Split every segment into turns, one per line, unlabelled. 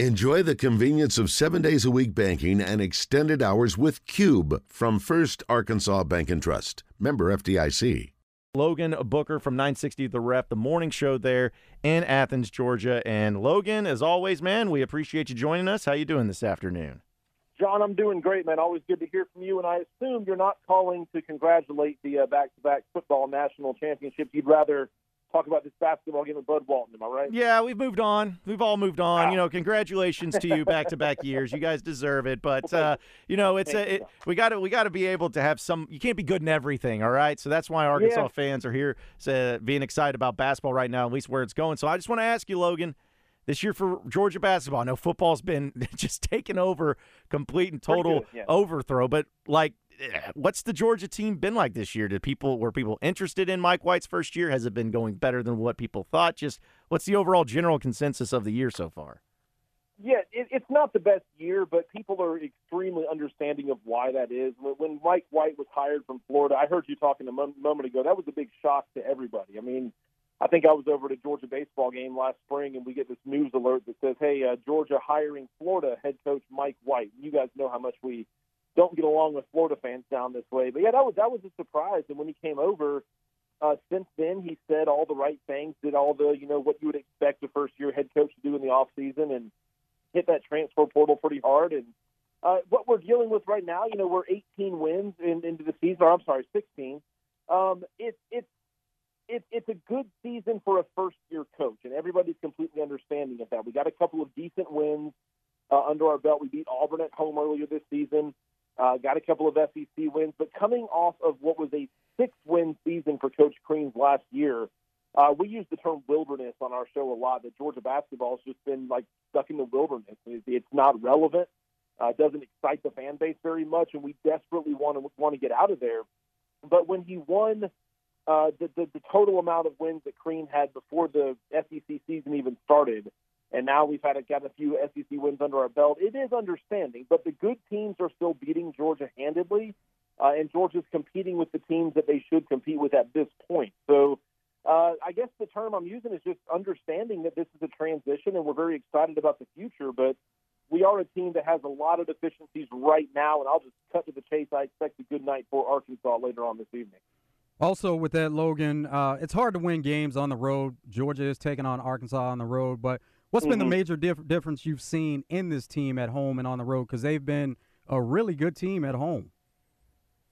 Enjoy the convenience of seven days a week banking and extended hours with Cube from First Arkansas Bank and Trust. Member FDIC.
Logan Booker from 960 The Ref, the morning show there in Athens, Georgia. And Logan, as always, man, we appreciate you joining us. How you doing this afternoon?
John, I'm doing great, man. Always good to hear from you. And I assume you're not calling to congratulate the uh, back-to-back football national championships. You'd rather talk about this basketball game with Bud Walton. Am I right?
Yeah, we've moved on. We've all moved on. Wow. You know, congratulations to you back to back years. You guys deserve it. But uh, you know, it's a, it, we got to we got to be able to have some. You can't be good in everything. All right. So that's why Arkansas yeah. fans are here, uh, being excited about basketball right now, at least where it's going. So I just want to ask you, Logan. This year for Georgia basketball, I know football's been just taken over, complete and total yeah. overthrow. But like what's the Georgia team been like this year? Did people were people interested in Mike White's first year? Has it been going better than what people thought? Just what's the overall general consensus of the year so far?
Yeah, it, it's not the best year, but people are extremely understanding of why that is. When, Mike White was hired from Florida, I heard you talking a moment ago. That was a big shock to everybody. I mean, I think I was over at a Georgia baseball game last spring, and we get this news alert that says, "Hey, uh, Georgia hiring Florida head coach Mike White." You guys know how much we don't get along with Florida fans down this way. But yeah, that was that was a surprise. And when he came over, uh, since then he said all the right things, did all the you know what you would expect a first year head coach to do in the off season, and hit that transfer portal pretty hard. And uh, what we're dealing with right now, you know, we're 18 wins in, into the season. Or I'm sorry, 16. Um, it's it's it, it's a good season for a first year coach, and everybody's completely understanding of that. We got a couple of decent wins uh, under our belt. We beat Auburn at home earlier this season. Uh, got a couple of SEC wins, but coming off of what was a six-win season for Coach Crean's last year, uh, we use the term wilderness on our show a lot. That Georgia basketball has just been like stuck in the wilderness. It's not relevant. Uh, doesn't excite the fan base very much, and we desperately want to want to get out of there. But when he won uh, the, the the total amount of wins that Crean had before the SEC season even started, and now we've had a, got a few SEC wins under our belt. It is understanding, but the good teams are still beating Georgia handedly, uh, and Georgia's competing with the teams that they should compete with at this point. So. Uh, I guess the term I'm using is just understanding that this is a transition, and we're very excited about the future. But we are a team that has a lot of deficiencies right now, and I'll just cut to the chase. I expect a good night for Arkansas later on this evening.
Also, with that, Logan, uh, it's hard to win games on the road. Georgia is taking on Arkansas on the road, but What's mm-hmm. been the mm-hmm. major dif- difference you've seen in this team at home and on the road? Because they've been a really good team at home.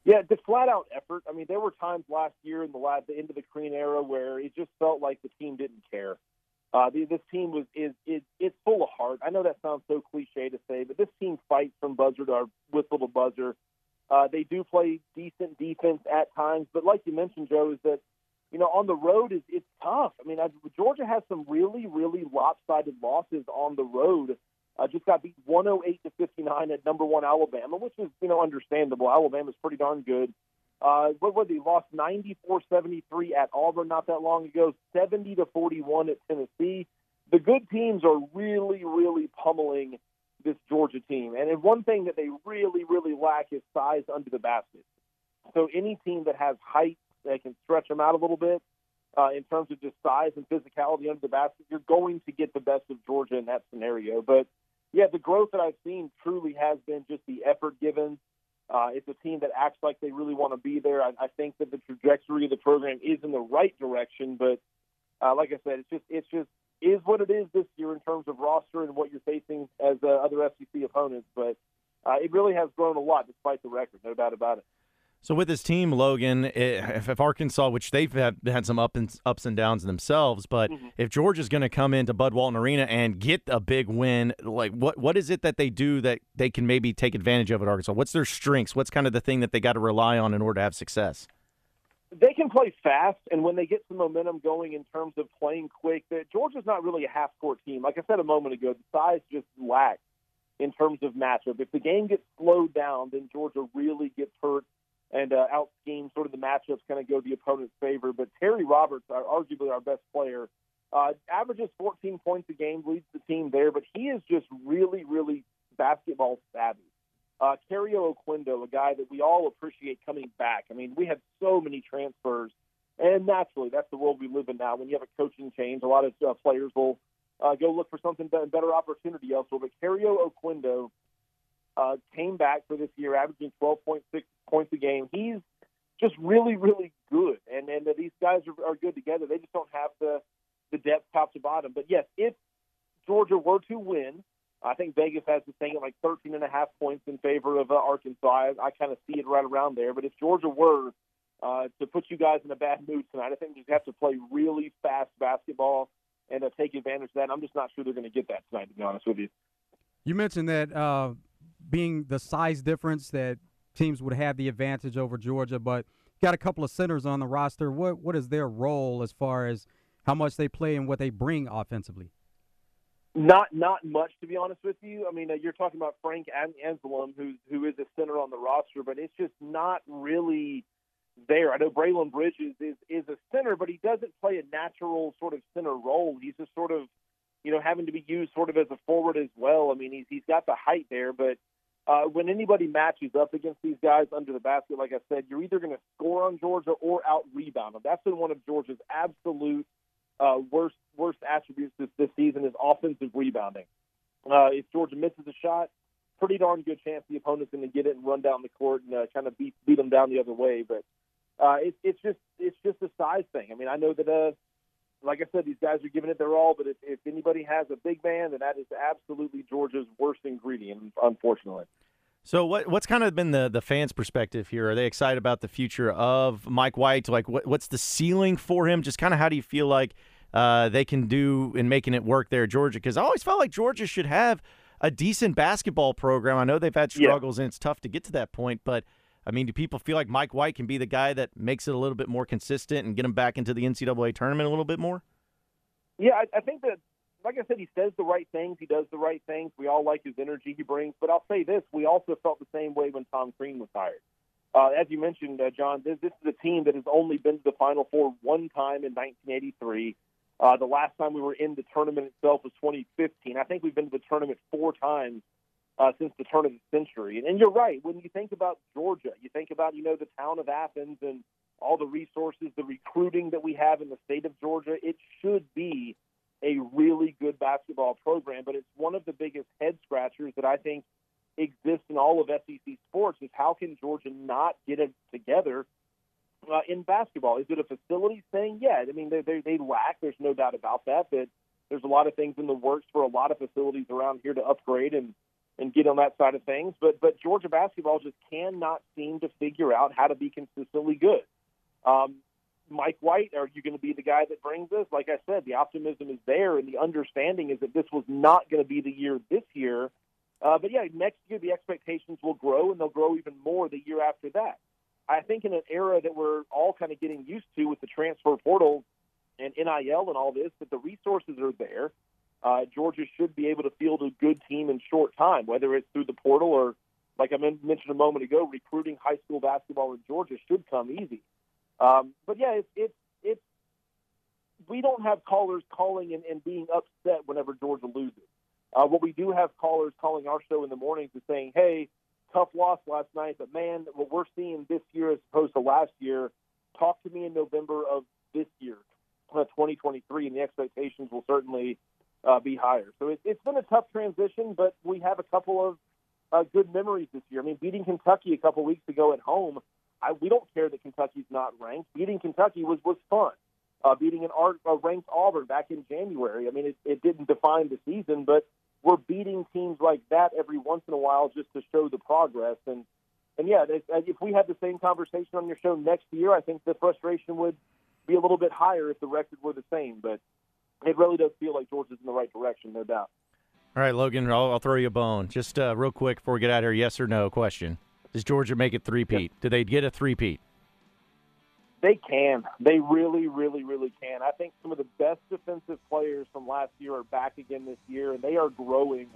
Yeah, the flat out effort. I mean, there were times last year in the last, the end of the Crean era where it just felt like the team didn't care. Uh, the, this team was is is it's full of heart. I know that sounds so cliche to say, but this team fights from buzzer to whistle to buzzer. Uh, they do play decent defense at times, but like you mentioned, Joe, is that you know, on the road is it's tough. I mean, Georgia has some really, really lopsided losses on the road. Uh, just got beat 108 to 59 at number one Alabama, which is you know understandable. Alabama's pretty darn good. Uh, what were they lost 94-73 at Auburn not that long ago, 70 to 41 at Tennessee. The good teams are really, really pummeling this Georgia team, and one thing that they really, really lack is size under the basket. So any team that has height they can stretch them out a little bit uh, in terms of just size and physicality under the basket. You're going to get the best of Georgia in that scenario. But yeah, the growth that I've seen truly has been just the effort given. Uh, it's a team that acts like they really want to be there. I, I think that the trajectory of the program is in the right direction, but uh, like I said, it's just it's just is what it is this year in terms of roster and what you're facing as uh, other SEC opponents. But uh, it really has grown a lot despite the record, no doubt about it.
So with this team, Logan, if, if Arkansas, which they've had, had some up and, ups and downs themselves, but mm-hmm. if Georgia's going to come into Bud Walton Arena and get a big win, like what what is it that they do that they can maybe take advantage of at Arkansas? What's their strengths? What's kind of the thing that they got to rely on in order to have success?
They can play fast, and when they get some momentum going in terms of playing quick, that Georgia's not really a half-court team. Like I said a moment ago, the size just lacks in terms of matchup. If the game gets slowed down, then Georgia really gets hurt and uh, out scheme sort of the matchups kind of go the opponent's favor. But Terry Roberts, are arguably our best player, uh, averages 14 points a game, leads the team there, but he is just really, really basketball savvy. Uh, Kario Oquendo, a guy that we all appreciate coming back. I mean, we had so many transfers, and naturally, that's the world we live in now. When you have a coaching change, a lot of uh, players will uh, go look for something better opportunity elsewhere. But Kario Oquendo uh, came back for this year, averaging 12.6 points a game. He's just really, really good, and and these guys are, are good together. They just don't have the the depth top to bottom. But yes, if Georgia were to win, I think Vegas has the thing at like 13 and a half points in favor of uh, Arkansas. I, I kind of see it right around there. But if Georgia were uh, to put you guys in a bad mood tonight, I think you have to play really fast basketball and uh, take advantage of that. I'm just not sure they're going to get that tonight, to be honest with you.
You mentioned that uh, being the size difference that teams would have the advantage over Georgia, but got a couple of centers on the roster. What what is their role as far as how much they play and what they bring offensively?
Not not much, to be honest with you. I mean, uh, you're talking about Frank Anselem, who who is a center on the roster, but it's just not really there. I know Braelen Bridges is is a center, but he doesn't play a natural sort of center role. He's just sort of, you know, having to be used sort of as a forward as well. I mean, he's he's got the height there, but uh, when anybody matches up against these guys under the basket, like I said, you're either going to score on Georgia or out rebound them. That's been one of Georgia's absolute uh, worst worst attributes this, this season is offensive rebounding. Uh, if Georgia misses a shot, pretty darn good chance the opponent's going to get it and run down the court and uh, kind of beat beat them down the other way. But uh, it, it's just it's just a size thing. I mean, I know that uh, like I said, these guys are giving it their all, but if, if anybody has a big man, then that is absolutely Georgia's worst ingredient, unfortunately.
So what what's kind of been the the fans' perspective here? Are they excited about the future of Mike White? Like what what's the ceiling for him? Just kind of how do you feel like uh, they can do in making it work there Georgia? Because I always felt like Georgia should have a decent basketball program. I know they've had struggles yeah. and it's tough to get to that point, but I mean, do people feel like Mike White can be the guy that makes it a little bit more consistent and get him back into the NCAA tournament a little bit more?
Yeah, I, I think that like I said, he says the right things. He does the right things. We all like his energy he brings. But I'll say this: we also felt the same way when Tom Crean was hired. Uh, as you mentioned, uh, John, this, this, is a team that has only been to the Final Four one time in 1983. Uh, the last time we were in the tournament itself was 2015. I think we've been to the tournament four times uh, since the turn of the century. And, and you're right. When you think about Georgia, you think about you know the town of Athens and all the resources, the recruiting that we have in the state of Georgia. It should be a really good basketball program, but it's one of the biggest head scratchers that I think exists in all of SEC sports is how can Georgia not get it together uh, in basketball? Is it a facilities thing? Yeah, I mean they, they they lack. There's no doubt about that. But there's a lot of things in the works for a lot of facilities around here to upgrade and and get on that side of things. But but Georgia basketball just cannot seem to figure out how to be consistently good. Um, Mike White, are you going to be the guy that brings this? Like I said, the optimism is there, and the understanding is that this was not going to be the year this year. Uh, but yeah, next year the expectations will grow, and they'll grow even more the year after that. I think in an era that we're all kind of getting used to with the transfer portal and NIL and all this, that the resources are there. Uh, Georgia should be able to field a good team in short time, whether it's through the portal or, like I mentioned a moment ago, recruiting high school basketball in Georgia should come easy. Um, but yeah, it's it's it's we don't have callers calling and, and being upset whenever Georgia loses. Uh, what we do have callers calling our show in the mornings and saying, "Hey, tough loss last night, but man, what we're seeing this year as opposed to last year. Talk to me in November of this year, uh, 2023, and the expectations will certainly uh, be higher." So it, it's been a tough transition, but we have a couple of uh, good memories this year. I mean, beating Kentucky a couple weeks ago at home I, we don't care that Kentucky's not ranked. Beating Kentucky was was fun. Uh, beating an a ranked Auburn back in January. I mean, it, it didn't define the season, but we're beating teams like that every once in a while just to show the progress. And and yeah, if we had the same conversation on your show next year, I think the frustration would be a little bit higher if the record were the same. But it really does feel like Georgia's in the right direction, no doubt.
All right, Logan, I'll, I'll throw you a bone. Just uh, real quick before we get out of here, yes or no question. Does Georgia make it three-peat? Do they get a three-peat?
They can. They really, really, really can. I think some of the best defensive players from last year are back again this year, and they are growing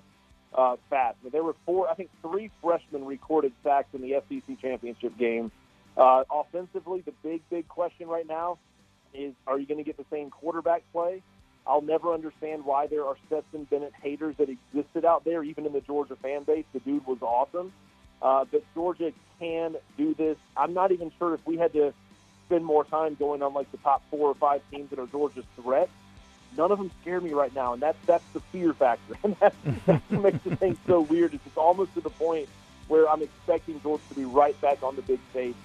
uh, fast. But there were four, I think, three freshmen recorded sacks in the SEC championship game. Uh, offensively, the big, big question right now is: Are you going to get the same quarterback play? I'll never understand why there are Stetson Bennett haters that existed out there, even in the Georgia fan base. The dude was awesome. Uh, but Georgia can do this. I'm not even sure if we had to spend more time going on like the top four or five teams that are Georgia's threat. none of them scare me right now, and that's that's the fear factor, and that's, that's what makes the thing so weird. It's almost to the point where I'm expecting Georgia to be right back on the big stage.